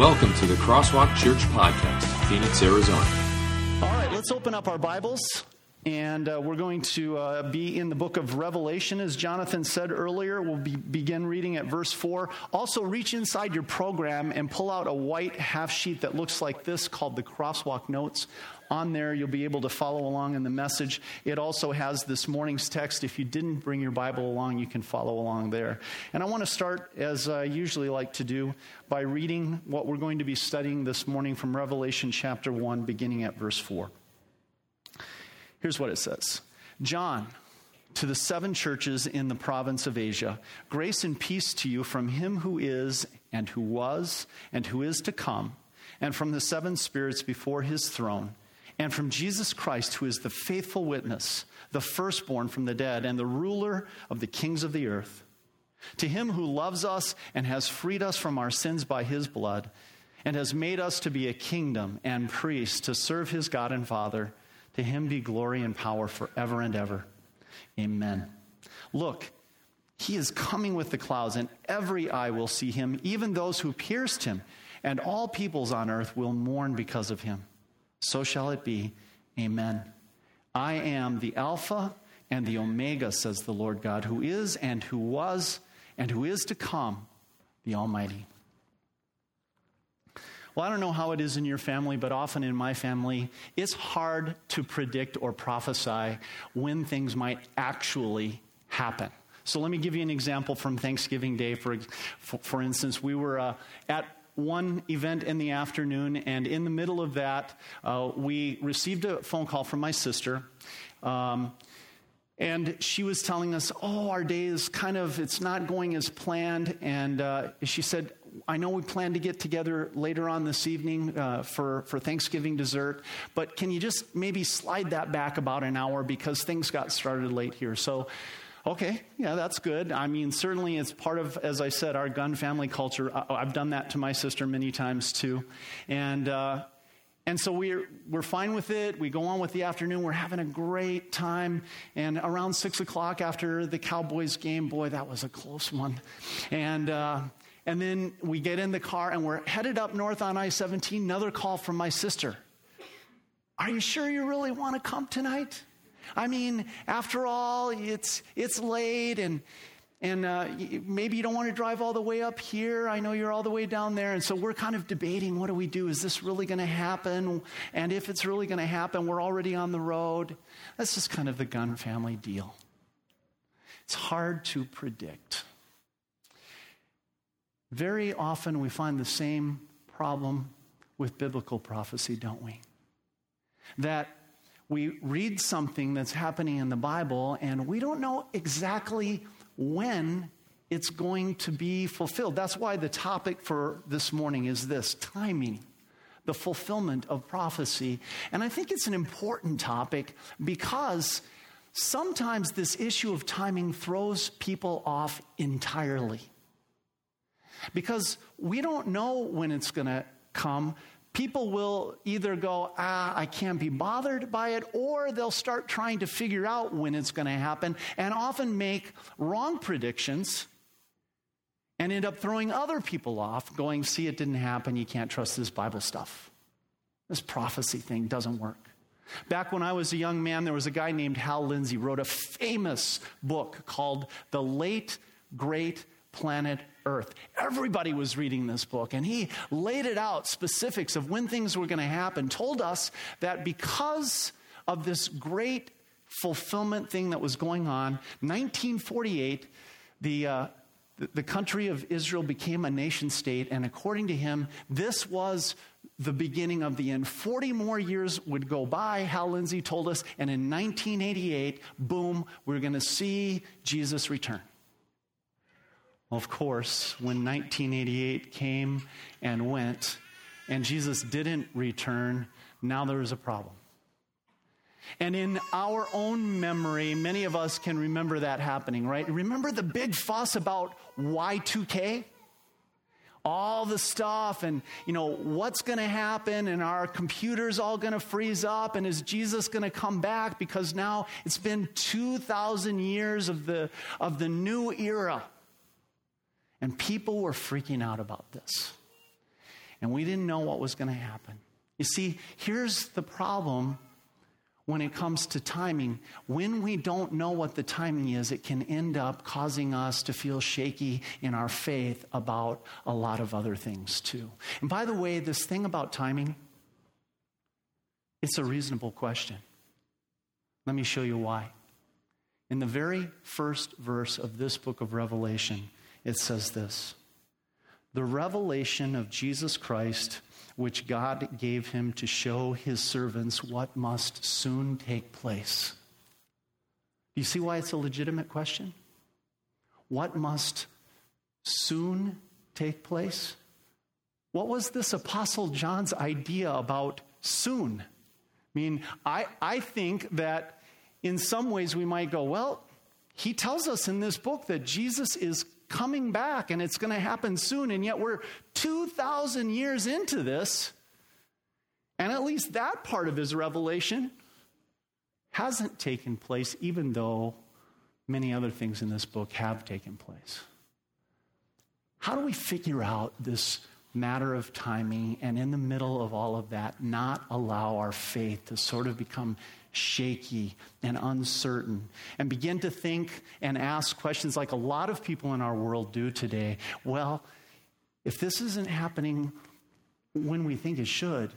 Welcome to the Crosswalk Church Podcast, Phoenix, Arizona. All right, let's open up our Bibles. And uh, we're going to uh, be in the book of Revelation, as Jonathan said earlier. We'll be, begin reading at verse 4. Also, reach inside your program and pull out a white half sheet that looks like this called the Crosswalk Notes. On there, you'll be able to follow along in the message. It also has this morning's text. If you didn't bring your Bible along, you can follow along there. And I want to start, as I usually like to do, by reading what we're going to be studying this morning from Revelation chapter 1, beginning at verse 4. Here's what it says John, to the seven churches in the province of Asia, grace and peace to you from him who is, and who was, and who is to come, and from the seven spirits before his throne, and from Jesus Christ, who is the faithful witness, the firstborn from the dead, and the ruler of the kings of the earth. To him who loves us and has freed us from our sins by his blood, and has made us to be a kingdom and priests to serve his God and Father. To him be glory and power forever and ever. Amen. Look, he is coming with the clouds, and every eye will see him, even those who pierced him, and all peoples on earth will mourn because of him. So shall it be. Amen. I am the Alpha and the Omega, says the Lord God, who is and who was and who is to come, the Almighty. Well, I don't know how it is in your family, but often in my family, it's hard to predict or prophesy when things might actually happen. So let me give you an example from Thanksgiving Day. For, for, instance, we were uh, at one event in the afternoon, and in the middle of that, uh, we received a phone call from my sister. Um, and she was telling us, oh, our day is kind of, it's not going as planned. And uh, she said, I know we plan to get together later on this evening uh, for, for Thanksgiving dessert, but can you just maybe slide that back about an hour because things got started late here? So, okay, yeah, that's good. I mean, certainly it's part of, as I said, our gun family culture. I've done that to my sister many times too. And, uh, and so we're, we're fine with it. We go on with the afternoon. We're having a great time. And around six o'clock after the Cowboys game, boy, that was a close one. And, uh, and then we get in the car and we're headed up north on I 17. Another call from my sister. Are you sure you really want to come tonight? I mean, after all, it's, it's late and and uh, maybe you don't want to drive all the way up here. I know you're all the way down there. And so we're kind of debating what do we do? Is this really going to happen? And if it's really going to happen, we're already on the road. That's just kind of the gun family deal. It's hard to predict. Very often we find the same problem with biblical prophecy, don't we? That we read something that's happening in the Bible and we don't know exactly when it's going to be fulfilled. That's why the topic for this morning is this timing, the fulfillment of prophecy. And I think it's an important topic because sometimes this issue of timing throws people off entirely. Because we don't know when it's going to come people will either go, ah, I can't be bothered by it, or they'll start trying to figure out when it's going to happen and often make wrong predictions and end up throwing other people off, going, see, it didn't happen. You can't trust this Bible stuff. This prophecy thing doesn't work. Back when I was a young man, there was a guy named Hal Lindsey wrote a famous book called The Late Great Planet earth. Everybody was reading this book, and he laid it out specifics of when things were going to happen, told us that because of this great fulfillment thing that was going on, 1948, the uh, the country of Israel became a nation state, and according to him, this was the beginning of the end. 40 more years would go by, Hal Lindsey told us, and in 1988, boom, we're going to see Jesus return. Well, of course, when 1988 came and went, and Jesus didn't return, now there is a problem. And in our own memory, many of us can remember that happening, right? Remember the big fuss about Y2K? All the stuff, and you know, what's going to happen, and our computers all going to freeze up, and is Jesus going to come back? Because now it's been 2,000 years of the, of the new era. And people were freaking out about this. and we didn't know what was going to happen. You see, here's the problem when it comes to timing. When we don't know what the timing is, it can end up causing us to feel shaky in our faith about a lot of other things too. And by the way, this thing about timing, it's a reasonable question. Let me show you why. In the very first verse of this book of Revelation, it says this The revelation of Jesus Christ, which God gave him to show his servants what must soon take place. Do you see why it's a legitimate question? What must soon take place? What was this Apostle John's idea about soon? I mean, I, I think that in some ways we might go, well, he tells us in this book that Jesus is coming back and it's going to happen soon, and yet we're 2,000 years into this, and at least that part of his revelation hasn't taken place, even though many other things in this book have taken place. How do we figure out this matter of timing and in the middle of all of that, not allow our faith to sort of become shaky and uncertain and begin to think and ask questions like a lot of people in our world do today. Well, if this isn't happening when we think it should,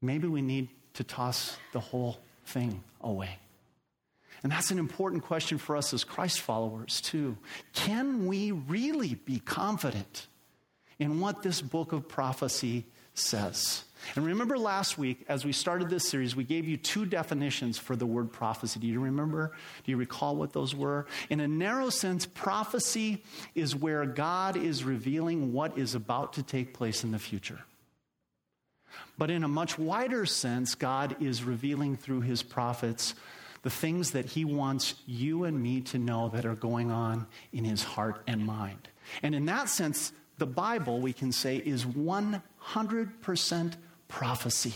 maybe we need to toss the whole thing away. And that's an important question for us as Christ followers, too. Can we really be confident in what this book of prophecy says? And remember last week, as we started this series, we gave you two definitions for the word prophecy. Do you remember? Do you recall what those were? In a narrow sense, prophecy is where God is revealing what is about to take place in the future. But in a much wider sense, God is revealing through his prophets the things that he wants you and me to know that are going on in his heart and mind. And in that sense, the Bible, we can say, is 100% prophecy.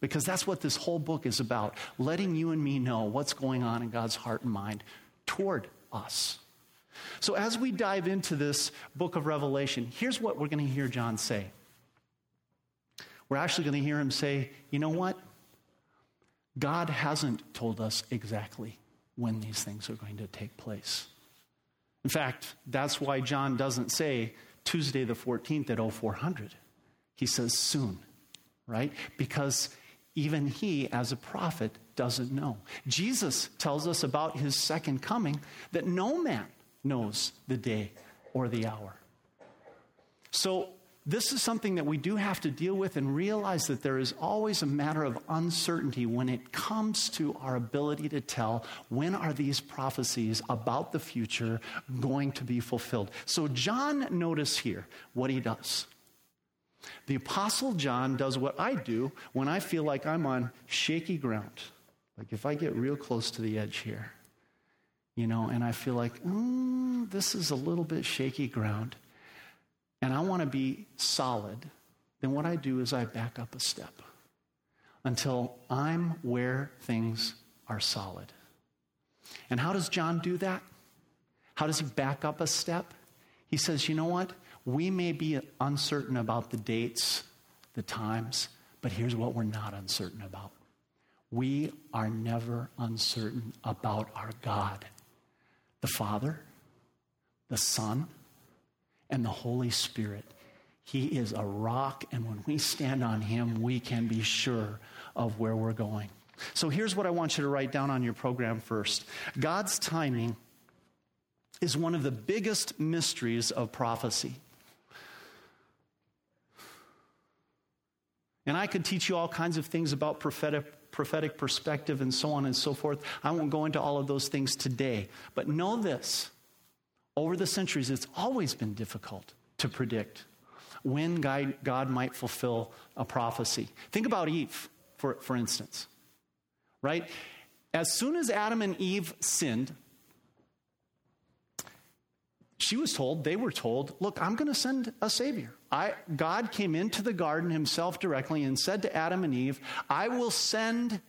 Because that's what this whole book is about letting you and me know what's going on in God's heart and mind toward us. So, as we dive into this book of Revelation, here's what we're going to hear John say. We're actually going to hear him say, you know what? God hasn't told us exactly when these things are going to take place. In fact, that's why John doesn't say Tuesday the 14th at 0400. He says soon right? Because even he, as a prophet, doesn't know. Jesus tells us about his second coming that no man knows the day or the hour. So, this is something that we do have to deal with and realize that there is always a matter of uncertainty when it comes to our ability to tell when are these prophecies about the future going to be fulfilled. So John notice here what he does. The Apostle John does what I do when I feel like I'm on shaky ground. Like if I get real close to the edge here, you know, and I feel like, mm, this is a little bit shaky ground, and I want to be solid, then what I do is I back up a step until I'm where things are solid. And how does John do that? How does he back up a step? He says, you know what? We may be uncertain about the dates, the times, but here's what we're not uncertain about. We are never uncertain about our God, the Father, the Son, and the Holy Spirit. He is a rock, and when we stand on Him, we can be sure of where we're going. So here's what I want you to write down on your program first God's timing is one of the biggest mysteries of prophecy. And I could teach you all kinds of things about prophetic, prophetic perspective and so on and so forth. I won't go into all of those things today. But know this over the centuries, it's always been difficult to predict when God, might fulfill a prophecy. Think about Eve, for, for instance, right? As soon as Adam and Eve sinned, she was told, they were told, look, I'm going to send a Savior. I, God came into the garden himself directly and said to Adam and Eve, I will send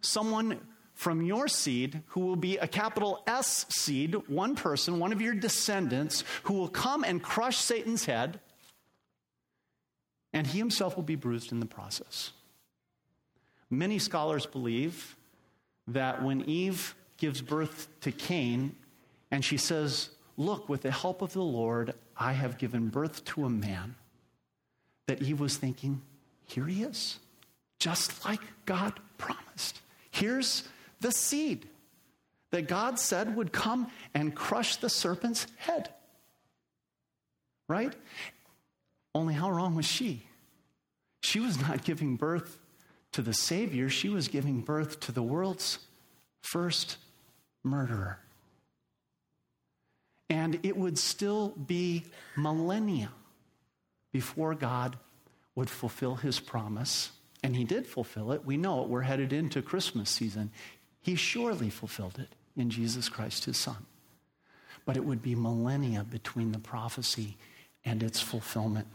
someone from your seed who will be a capital S seed, one person, one of your descendants, who will come and crush Satan's head. and he himself will be bruised in the process. Many scholars believe that when Eve gives birth to Cain and she says, Look, with the help of the Lord, I have given birth to a man, that Eve was thinking, Here he is, just like God promised. Here's the seed that God said would come and crush the serpent's head. Right? Only how wrong was she? She was not giving birth to the Savior, she was giving birth to the world's first murderer. And it would still be millennia before God would fulfill his promise. And he did fulfill it. We know it. We're headed into Christmas season. He surely fulfilled it in Jesus Christ, his son. But it would be millennia between the prophecy and its fulfillment.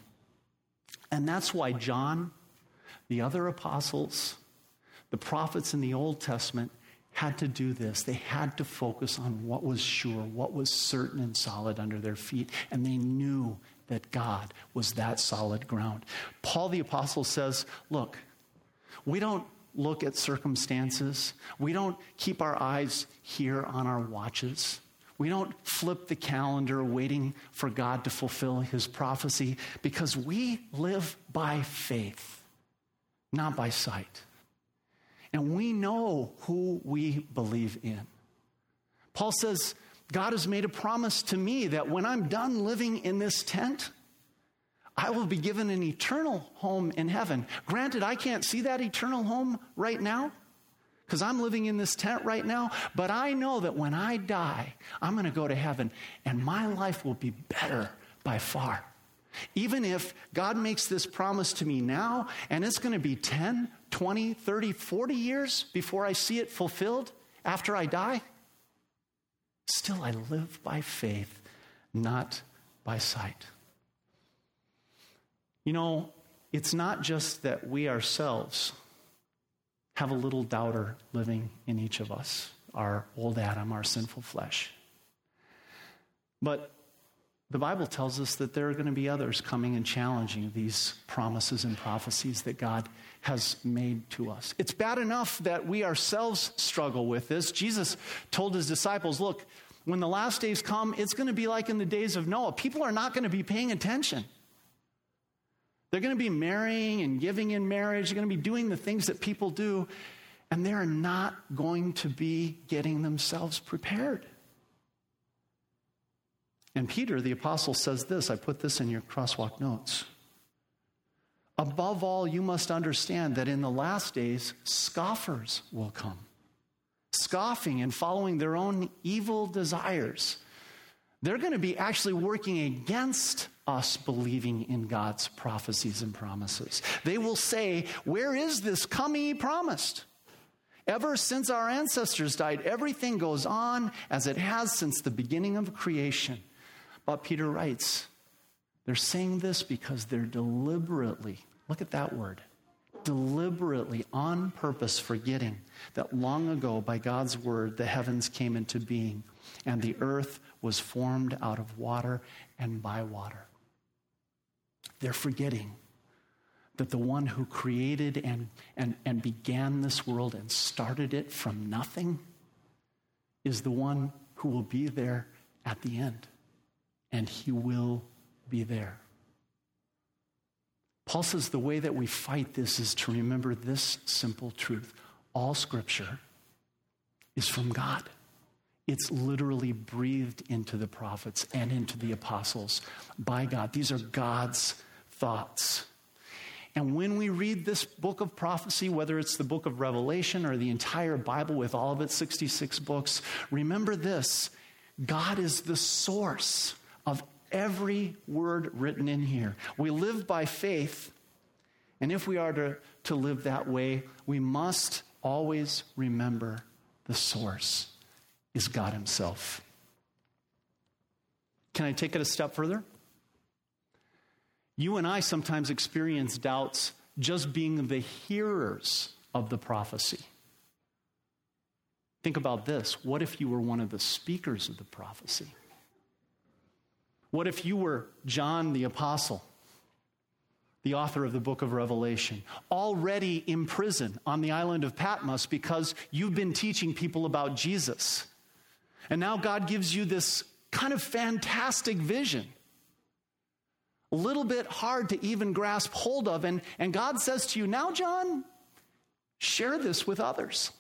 And that's why John, the other apostles, the prophets in the Old Testament had to do this. They had to focus on what was sure, what was certain and solid under their feet, and they knew that God was that solid ground. Paul the Apostle says, Look, we don't look at circumstances, we don't keep our eyes here on our watches. We don't flip the calendar waiting for God to fulfill his prophecy because we live by faith, not by sight. And we know who we believe in. Paul says, God has made a promise to me that when I'm done living in this tent, I will be given an eternal home in heaven. Granted, I can't see that eternal home right now because I'm living in this tent right now, but I know that when I die, I'm going to go to heaven and my life will be better by far. Even if God makes this promise to me now and it's going to be 10, 20, 30, 40 years before I see it fulfilled after I die, still I live by faith, not by sight. You know, it's not just that we ourselves have a little doubter living in each of us, our old Adam, our sinful flesh. But the Bible tells us that there are going to be others coming and challenging these promises and prophecies that God has made to us. It's bad enough that we ourselves struggle with this. Jesus told his disciples, Look, when the last days come, it's going to be like in the days of Noah. People are not going to be paying attention. They're going to be marrying and giving in marriage. They're going to be doing the things that people do, and they're not going to be getting themselves prepared. And Peter, the apostle, says this I put this in your crosswalk notes. Above all, you must understand that in the last days, scoffers will come, scoffing and following their own evil desires. They're going to be actually working against us believing in God's prophecies and promises. They will say, Where is this coming he promised? Ever since our ancestors died, everything goes on as it has since the beginning of creation. But Peter writes, they're saying this because they're deliberately, look at that word, deliberately, on purpose, forgetting that long ago, by God's word, the heavens came into being, and the earth was formed out of water and by water. They're forgetting that the one who created and, and, and began this world and started it from nothing is the one who will be there at the end. And he will be there. Paul says the way that we fight this is to remember this simple truth all scripture is from God. It's literally breathed into the prophets and into the apostles by God. These are God's thoughts. And when we read this book of prophecy, whether it's the book of Revelation or the entire Bible with all of its 66 books, remember this God is the source every word written in here. We live by faith, and if we are to, to live that way, we must always remember the source is God Himself. Can I take it a step further? You and I sometimes experience doubts just being the hearers of the prophecy. Think about this. What if you were one of the speakers of the prophecy? What if you were John the Apostle, the author of the book of Revelation, already in prison on the island of Patmos because you've been teaching people about Jesus. And now God gives you this kind of fantastic vision. A little bit hard to even grasp hold of. And, and God says to you, Now, John, share this with others.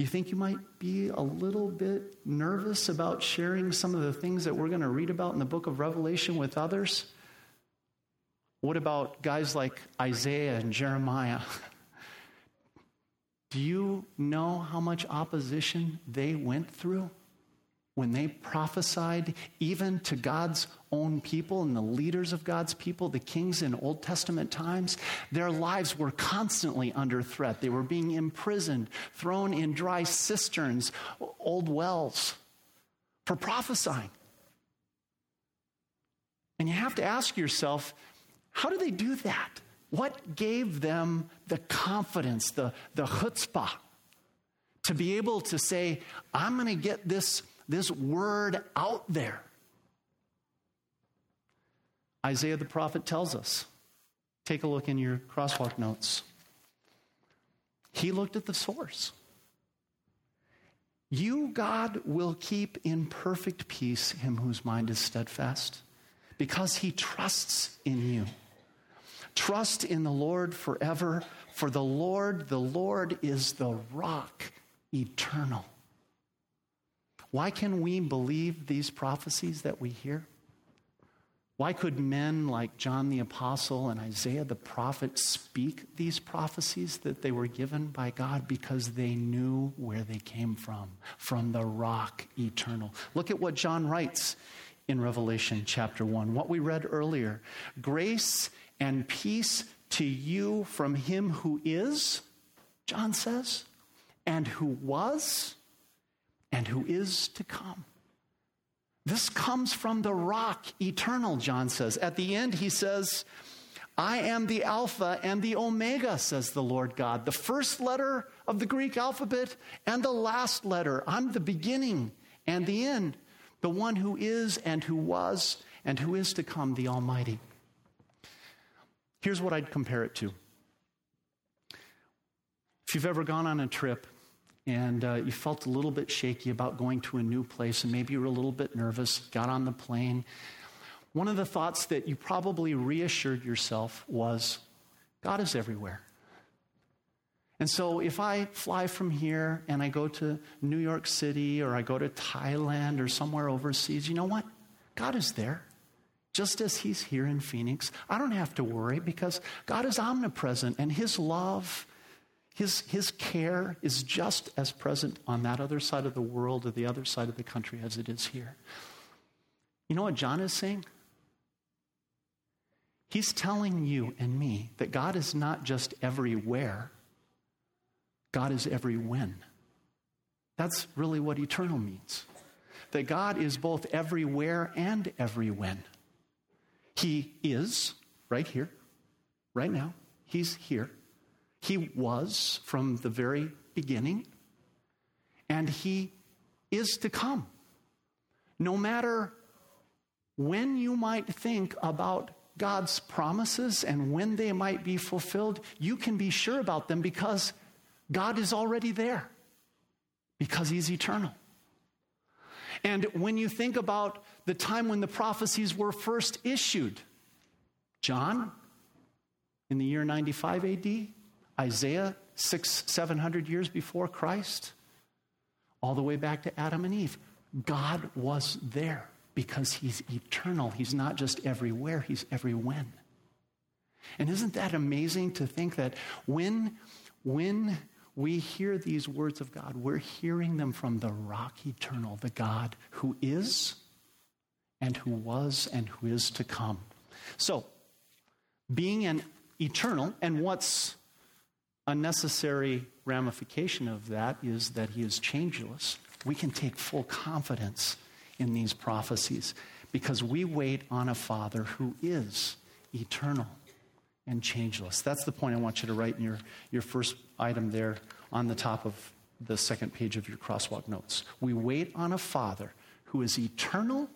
You think you might be a little bit nervous about sharing some of the things that we're going to read about in the book of Revelation with others? What about guys like Isaiah and Jeremiah? Do you know how much opposition they went through when they prophesied, even to God's own people and the leaders of God's people, the kings in Old Testament times? Their lives were constantly under threat. They were being imprisoned, thrown in dry cisterns, old wells for prophesying. And you have to ask yourself, how do they do that? What gave them the confidence, the, the chutzpah, to be able to say, I'm going to get this, this word out there? Isaiah the prophet tells us. Take a look in your crosswalk notes. He looked at the source. You, God, will keep in perfect peace him whose mind is steadfast, because he trusts in you. Trust in the Lord forever, for the Lord, the Lord is the rock eternal. Why can we believe these prophecies that we hear? Why could men like John the Apostle and Isaiah the prophet speak these prophecies that they were given by God? Because they knew where they came from, from the rock eternal. Look at what John writes in Revelation chapter 1, what we read earlier. Grace and peace to you from him who is, John says, and who was, and who is to come. This comes from the rock eternal, John says. At the end, he says, I am the Alpha and the Omega, says the Lord God. The first letter of the Greek alphabet and the last letter. I'm the beginning and the end, the one who is and who was and who is to come, the Almighty. Here's what I'd compare it to. If you've ever gone on a trip and uh, you felt a little bit shaky about going to a new place and maybe you were a little bit nervous, got on the plane, one of the thoughts that you probably reassured yourself was God is everywhere. And so if I fly from here and I go to New York City or I go to Thailand or somewhere overseas, you know what? God is there just as He's here in Phoenix. I don't have to worry because God is omnipresent and His love, His, His care is just as present on that other side of the world or the other side of the country as it is here. You know what John is saying? He's telling you and me that God is not just everywhere, God is every when. That's really what eternal means. That God is both everywhere and every when. He is right here, right now. He's here. He was from the very beginning, and He is to come. No matter when you might think about God's promises and when they might be fulfilled, you can be sure about them because God is already there, because He's eternal. And when you think about the time when the prophecies were first issued, John in the year 95 AD, Isaiah six, 700 years before Christ, all the way back to Adam and Eve, God was there because He's eternal. He's not just everywhere, He's every when. And isn't that amazing to think that when, when we hear these words of God, we're hearing them from the rock eternal, the God who is and who was and who is to come. So, being an eternal, and what's a necessary ramification of that is that he is changeless. We can take full confidence in these prophecies because we wait on a Father who is eternal and changeless. That's the point I want you to write in your, your first item there on the top of the second page of your crosswalk notes. We wait on a Father who is eternal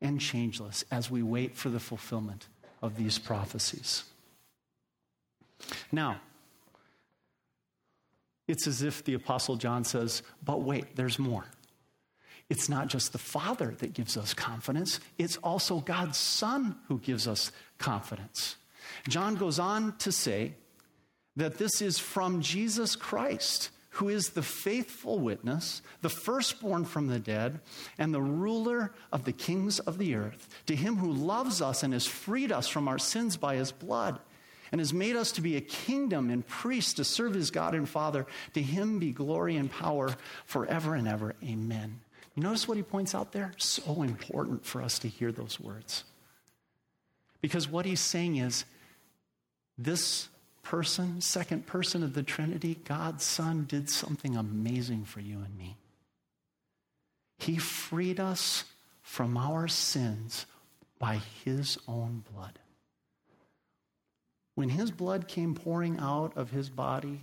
and changeless as we wait for the fulfillment of these prophecies. Now, it's as if the Apostle John says, but wait, there's more. It's not just the Father that gives us confidence, it's also God's Son who gives us confidence. John goes on to say that this is from Jesus Christ, who is the faithful witness, the firstborn from the dead, and the ruler of the kings of the earth, to him who loves us and has freed us from our sins by his blood and has made us to be a kingdom and priests to serve his God and Father. To him be glory and power forever and ever. Amen. You notice what he points out there? So important for us to hear those words. Because what he's saying is this person, second person of the Trinity, God's Son, did something amazing for you and me. He freed us from our sins by his own blood. When his blood came pouring out of his body,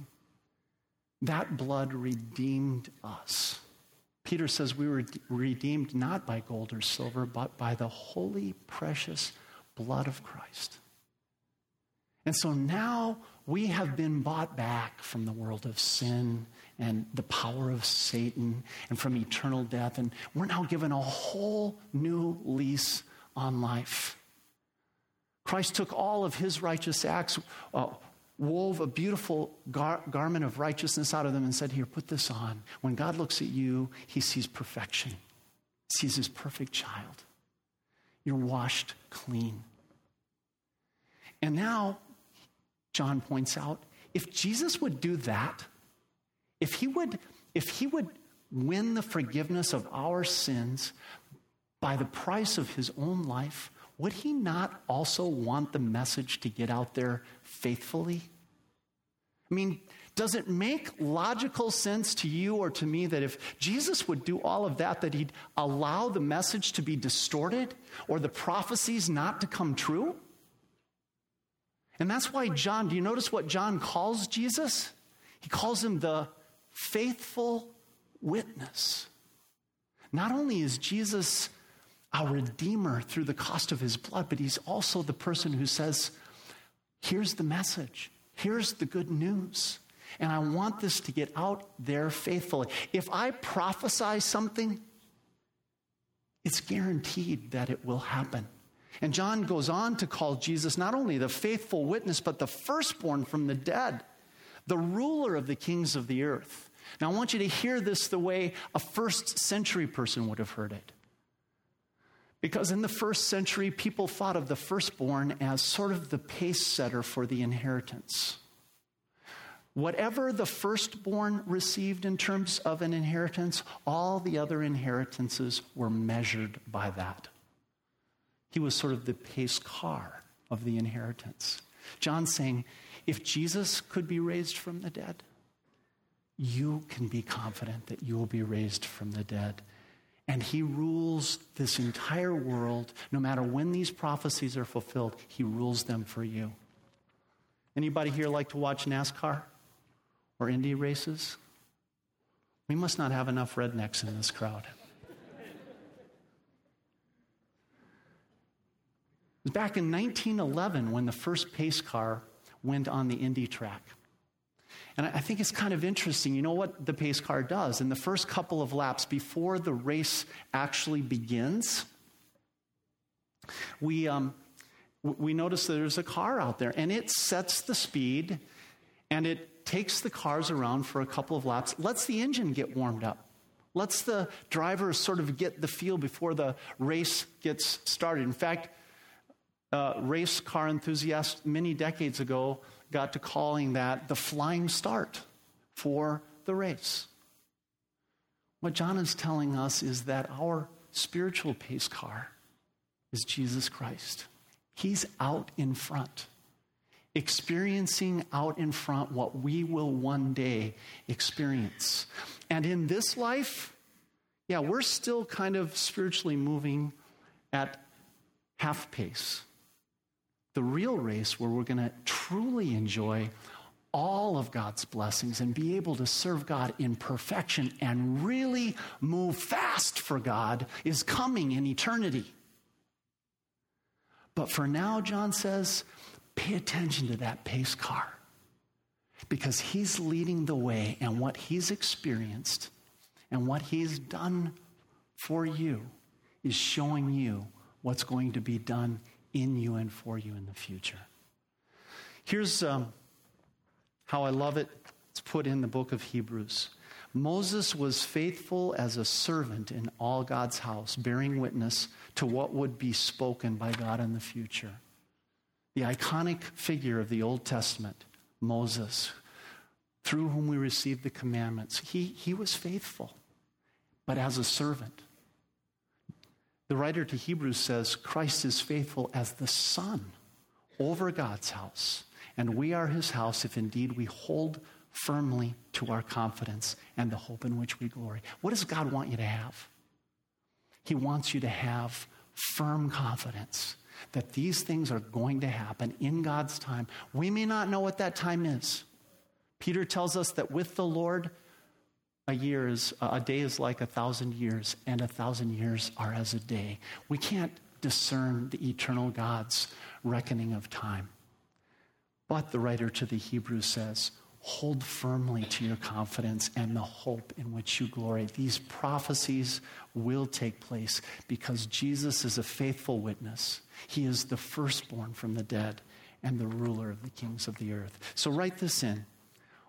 that blood redeemed us. Peter says we were redeemed not by gold or silver, but by the holy, precious blood of Christ. And so now we have been bought back from the world of sin and the power of Satan and from eternal death. And we're now given a whole new lease on life. Christ took all of his righteous acts, uh, wove a beautiful gar- garment of righteousness out of them, and said, Here, put this on. When God looks at you, he sees perfection, sees his perfect child. You're washed clean. And now, John points out, if Jesus would do that, if he would, if he would win the forgiveness of our sins by the price of his own life, would he not also want the message to get out there faithfully? I mean, does it make logical sense to you or to me that if Jesus would do all of that, that he'd allow the message to be distorted or the prophecies not to come true? And that's why John, do you notice what John calls Jesus? He calls him the faithful witness. Not only is Jesus our Redeemer through the cost of his blood, but he's also the person who says, Here's the message, here's the good news. And I want this to get out there faithfully. If I prophesy something, it's guaranteed that it will happen. And John goes on to call Jesus not only the faithful witness, but the firstborn from the dead, the ruler of the kings of the earth. Now, I want you to hear this the way a first century person would have heard it. Because in the first century, people thought of the firstborn as sort of the pace setter for the inheritance. Whatever the firstborn received in terms of an inheritance, all the other inheritances were measured by that. He was sort of the pace car of the inheritance. John saying, if Jesus could be raised from the dead, you can be confident that you will be raised from the dead and he rules this entire world. No matter when these prophecies are fulfilled he rules them for you. Anybody here like to watch nascar or indy races? We must not have enough rednecks in this crowd. Back in 1911 when the first pace car went on the indy track and I think it's kind of interesting. You know what the pace car does? In the first couple of laps, before the race actually begins, we, um, we notice that there's a car out there and it sets the speed and it takes the cars around for a couple of laps, lets the engine get warmed up, lets the drivers sort of get the feel before the race gets started. In fact, uh, race car enthusiasts many decades ago got to calling that the flying start for the race. What John is telling us is that our spiritual pace car is Jesus Christ. He's out in front, experiencing out in front what we will one day experience. And in this life, yeah, we're still kind of spiritually moving at half pace the real race where we're going to truly enjoy all of God's blessings and be able to serve God in perfection and really move fast for God is coming in eternity. But for now, John says, pay attention to that pace car because he's leading the way, and what he's experienced and what he's done for you is showing you what's going to be done in you and for you in the future. Here's um, how I love it. It's put in the book of Hebrews. Moses was faithful as a servant in all God's house, bearing witness to what would be spoken by God in the future. The iconic figure of the Old Testament, Moses, through whom we received the commandments, he, he was faithful, but as a servant. The writer to Hebrews says Christ is faithful as the Son over God's house, and we are his house if indeed we hold firmly to our confidence and the hope in which we glory. What does God want you to have? He wants you to have firm confidence that these things are going to happen in God's time. We may not know what that time is. Peter tells us that with the Lord, a year is a day is like a thousand years, and a thousand years are as a day. We can't discern the eternal God's reckoning of time. But the writer to the Hebrews says, hold firmly to your confidence and the hope in which you glory. These prophecies will take place because Jesus is a faithful witness. He is the firstborn from the dead and the ruler of the kings of the earth. So write this in.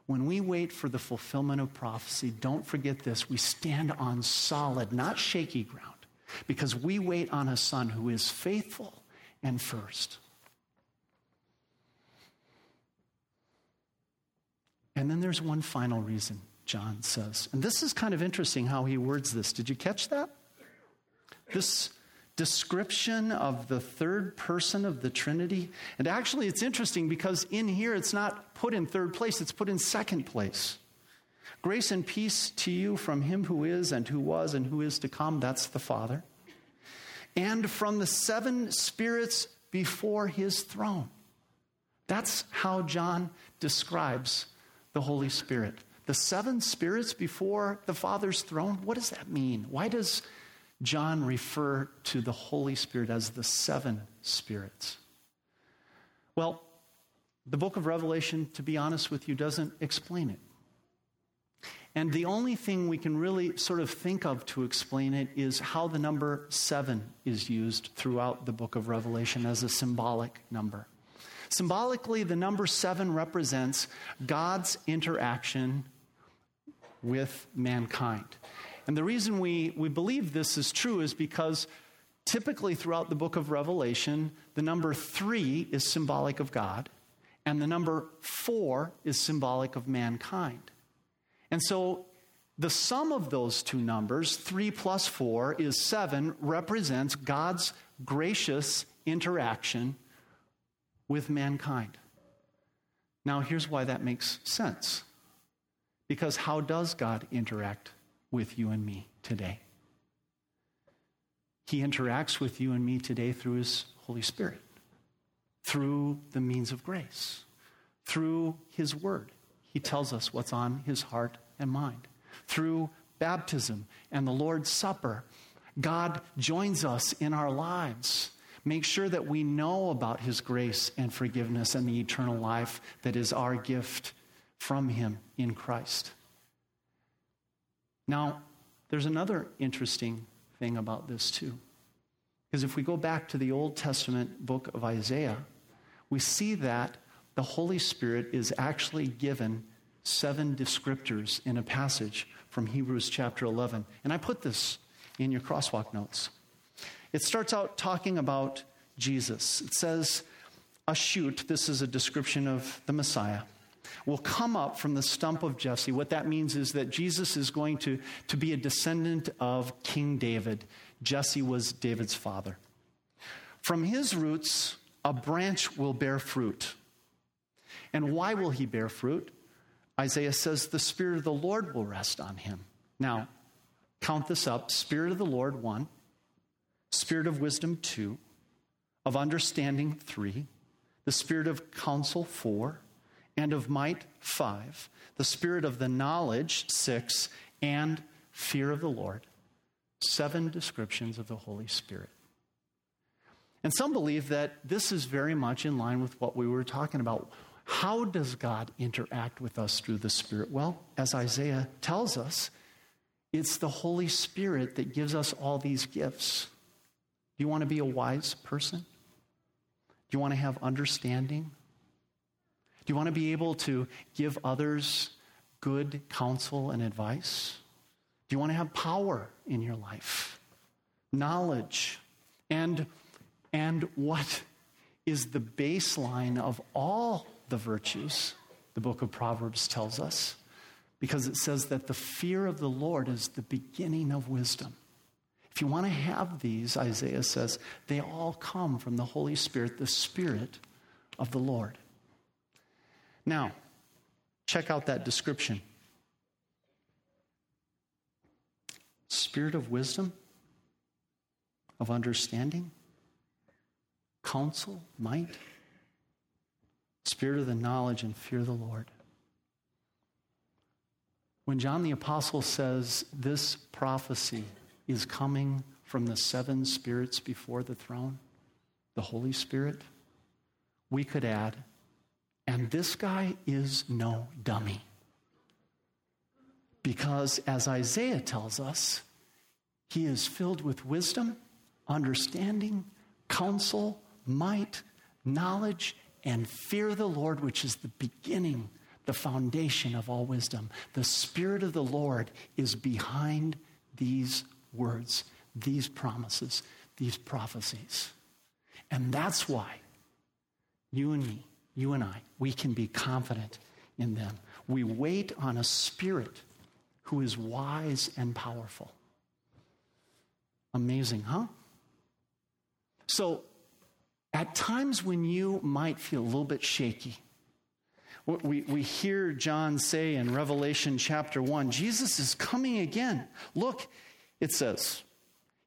When we wait for the fulfillment of prophecy, don't forget this. We stand on solid, not shaky ground, because we wait on a son who is faithful and first. And then there's one final reason, John says. And this is kind of interesting how he words this. Did you catch that? This description of the third person of the Trinity. And actually, it's interesting because in here it's not put in third place, it's put in second place. Grace and peace to you from him who is and who was and who is to come. That's the Father. And from the seven spirits before his throne. That's how John describes the Holy Spirit. The seven spirits before the Father's throne, what does that mean? Why does John refer to the Holy Spirit as the seven spirits? Well, the book of Revelation, to be honest with you, doesn't explain it. And the only thing we can really sort of think of to explain it is how the number seven is used throughout the book of Revelation as a symbolic number. Symbolically, the number seven represents God's interaction with mankind. And the reason we, we believe this is true is because typically throughout the book of Revelation, the number three is symbolic of God, and the number four is symbolic of mankind. And so the sum of those two numbers, three plus four, is seven, represents God's gracious interaction with mankind. Now, here's why that makes sense. Because how does God interact with you and me today? He interacts with you and me today through His Holy Spirit, through the means of grace, through His Word. He tells us what's on His heart and mind, through baptism and the Lord's Supper. God joins us in our lives Make sure that we know about His grace and forgiveness and the eternal life that is our gift from Him in Christ. Now, there's another interesting thing about this, too. Because if we go back to the Old Testament book of Isaiah, we see that the Holy Spirit is actually given seven descriptors in a passage from Hebrews chapter 11. And I put this in your crosswalk notes. It starts out talking about Jesus. It says, a shoot, this is a description of the Messiah, will come up from the stump of Jesse. What that means is that Jesus is going to, to be a descendant of King David. Jesse was David's father. From his roots, a branch will bear fruit. And why will he bear fruit? Isaiah says, The Spirit of the Lord will rest on him. Now, count this up Spirit of the Lord, one spirit of wisdom, two, of understanding, three, the spirit of counsel, four, and of might, five, the spirit of the knowledge, six, and fear of the Lord, seven descriptions of the Holy Spirit. And some believe that this is very much in line with what we were talking about. How does God interact with us through the Spirit? Well, as Isaiah tells us, it's the Holy Spirit that gives us all these gifts. Do you want to be a wise person? Do you want to have understanding? Do you want to be able to give others good counsel and advice? Do you want to have power in your life? Knowledge. And, and what is the baseline of all the virtues, the book of Proverbs tells us? Because it says that the fear of the Lord is the beginning of wisdom. If you want to have these, Isaiah says, they all come from the Holy Spirit, the Spirit of the Lord. Now, check out that description spirit of wisdom, of understanding, counsel, might, spirit of the knowledge and fear of the Lord. When John the Apostle says this prophecy is coming from the seven spirits before the throne, the Holy Spirit, we could add, and this guy is no dummy. Because as Isaiah tells us, he is filled with wisdom, understanding, counsel, might, knowledge, and fear the Lord, which is the beginning, the foundation of all wisdom. The Spirit of the Lord is behind these words, these promises, these prophecies. And that's why you and me, you and I, we can be confident in them. We wait on a Spirit who is wise and powerful. Amazing, huh? So, at times when you might feel a little bit shaky, we, we hear John say in Revelation chapter 1 Jesus is coming again. Look, it says,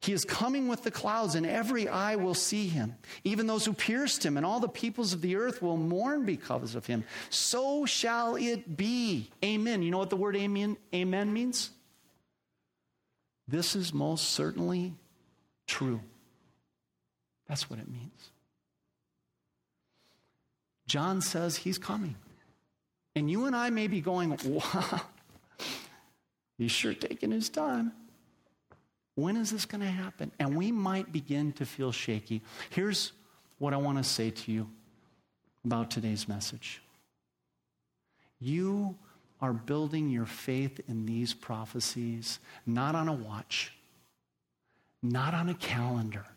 He is coming with the clouds, and every eye will see him, even those who pierced him, and all the peoples of the earth will mourn because of him. So shall it be. Amen. You know what the word amen, amen means? This is most certainly true. That's what it means. John says he's coming. And you and I may be going, wow, he's sure taking his time. When is this going to happen? And we might begin to feel shaky. Here's what I want to say to you about today's message. You are building your faith in these prophecies not on a watch, not on a calendar,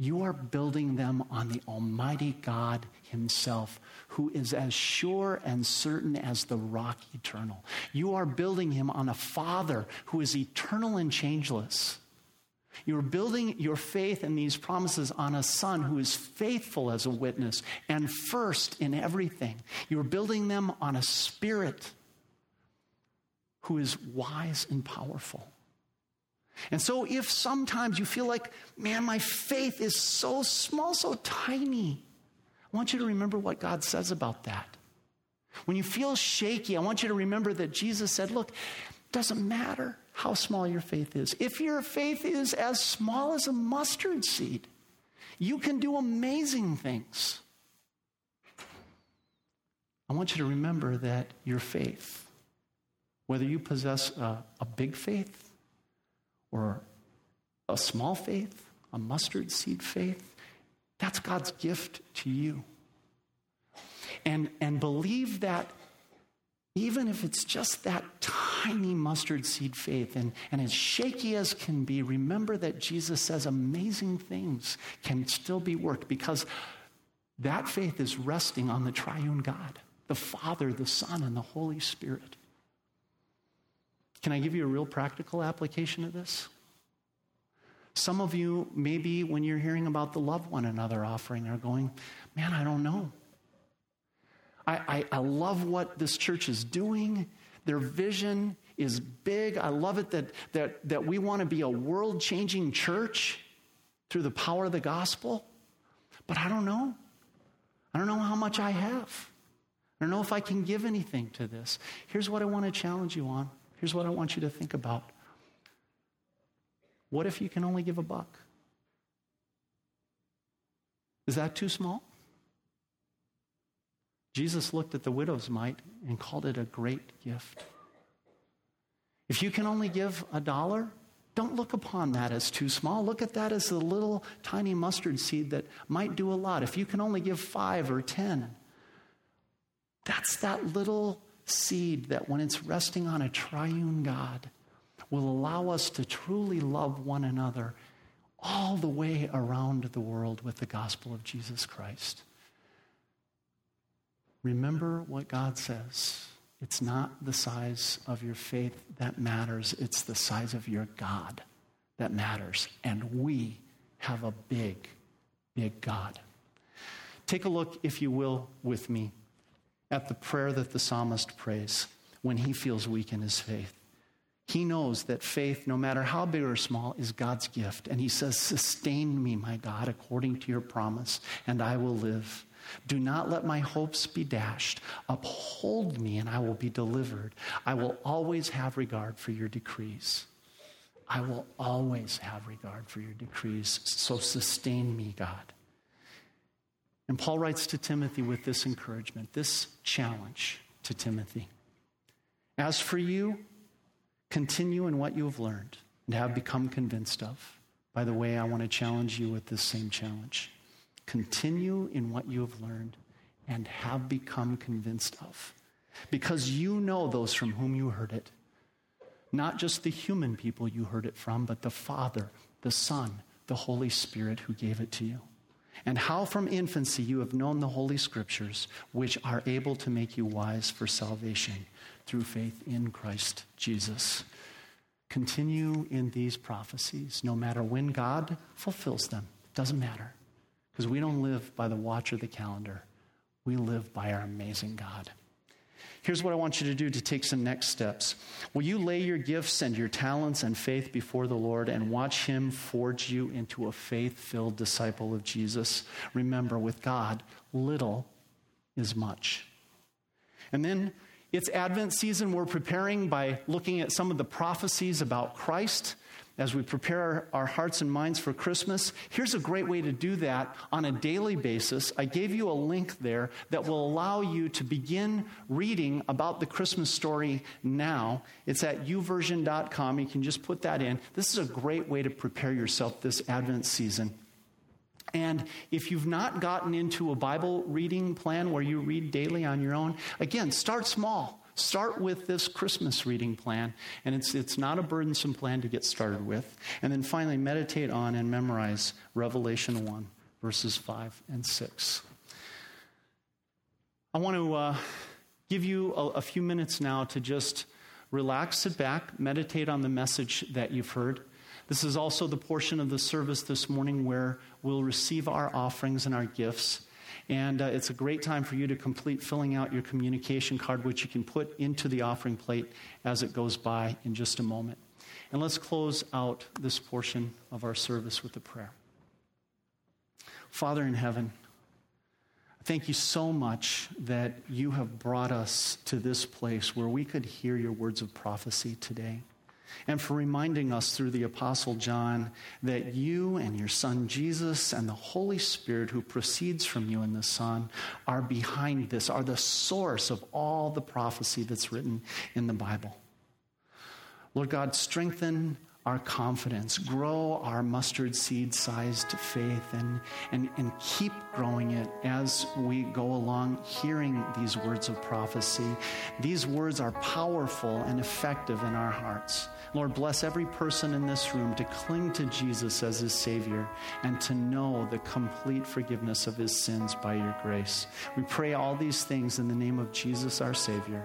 you are building them on the Almighty God Himself, who is as sure and certain as the rock eternal. You are building Him on a Father who is eternal and changeless. You're building your faith in these promises on a Son who is faithful as a witness and first in everything. You're building them on a Spirit who is wise and powerful. And so, if sometimes you feel like, man, my faith is so small, so tiny, I want you to remember what God says about that. When you feel shaky, I want you to remember that Jesus said, look, it doesn't matter how small your faith is. If your faith is as small as a mustard seed, you can do amazing things. I want you to remember that your faith, whether you possess a, a big faith or a small faith, a mustard seed faith, that's God's gift to you. And, and believe that even if it's just that tiny mustard seed faith and, and as shaky as can be, remember that Jesus says amazing things can still be worked because that faith is resting on the triune God, the Father, the Son, and the Holy Spirit. Can I give you a real practical application of this? Some of you, maybe when you're hearing about the Love One Another offering, are going, Man, I don't know. I, I, I love what this church is doing. Their vision is big. I love it that, that, that we want to be a world changing church through the power of the gospel. But I don't know. I don't know how much I have. I don't know if I can give anything to this. Here's what I want to challenge you on. Here's what I want you to think about. What if you can only give a buck? Is that too small? Jesus looked at the widow's mite and called it a great gift. If you can only give a dollar, don't look upon that as too small. Look at that as a little tiny mustard seed that might do a lot. If you can only give five or ten, that's that little seed that, when it's resting on a triune God, will allow us to truly love one another all the way around the world with the gospel of Jesus Christ. Remember what God says. It's not the size of your faith that matters, it's the size of your God that matters. And we have a big, big God. Take a look, if you will, with me at the prayer that the psalmist prays when he feels weak in his faith. He knows that faith, no matter how big or small, is God's gift. And he says, Sustain me, my God, according to your promise, and I will live. Do not let my hopes be dashed. Uphold me, and I will be delivered. I will always have regard for your decrees. I will always have regard for your decrees. So sustain me, God. And Paul writes to Timothy with this encouragement, this challenge to Timothy. As for you, Continue in what you have learned and have become convinced of. By the way, I want to challenge you with this same challenge. Continue in what you have learned and have become convinced of. Because you know those from whom you heard it. Not just the human people you heard it from, but the Father, the Son, the Holy Spirit who gave it to you. And how from infancy you have known the Holy Scriptures, which are able to make you wise for salvation through faith in Christ Jesus. Continue in these prophecies, no matter when God fulfills them. Doesn't matter. Because we don't live by the watch or the calendar, we live by our amazing God. Here's what I want you to do to take some next steps. Will you lay your gifts and your talents and faith before the Lord and watch Him forge you into a faith filled disciple of Jesus? Remember, with God, little is much. And then it's Advent season. We're preparing by looking at some of the prophecies about Christ as we prepare our hearts and minds for Christmas. Here's a great way to do that on a daily basis. I gave you a link there that will allow you to begin reading about the Christmas story now. It's at youversion.com. You can just put that in. This is a great way to prepare yourself this Advent season. And if you've not gotten into a Bible reading plan where you read daily on your own, again, start small. Start with this Christmas reading plan, and it's, it's not a burdensome plan to get started with. And then finally, meditate on and memorize Revelation 1, verses 5 and 6. I want to uh, give you a, a few minutes now to just relax, sit back, meditate on the message that you've heard. This is also the portion of the service this morning where we'll receive our offerings and our gifts. And uh, it's a great time for you to complete filling out your communication card, which you can put into the offering plate as it goes by in just a moment. And let's close out this portion of our service with a prayer. Father in heaven, thank you so much that you have brought us to this place where we could hear your words of prophecy today and for reminding us through the Apostle John that you and your Son Jesus and the Holy Spirit who proceeds from you and the Son are behind this, are the source of all the prophecy that's written in the Bible. Lord God, strengthen our confidence, grow our mustard seed sized faith, and, and, and keep growing it as we go along hearing these words of prophecy. These words are powerful and effective in our hearts. Lord, bless every person in this room to cling to Jesus as his Savior and to know the complete forgiveness of his sins by your grace. We pray all these things in the name of Jesus, our Savior.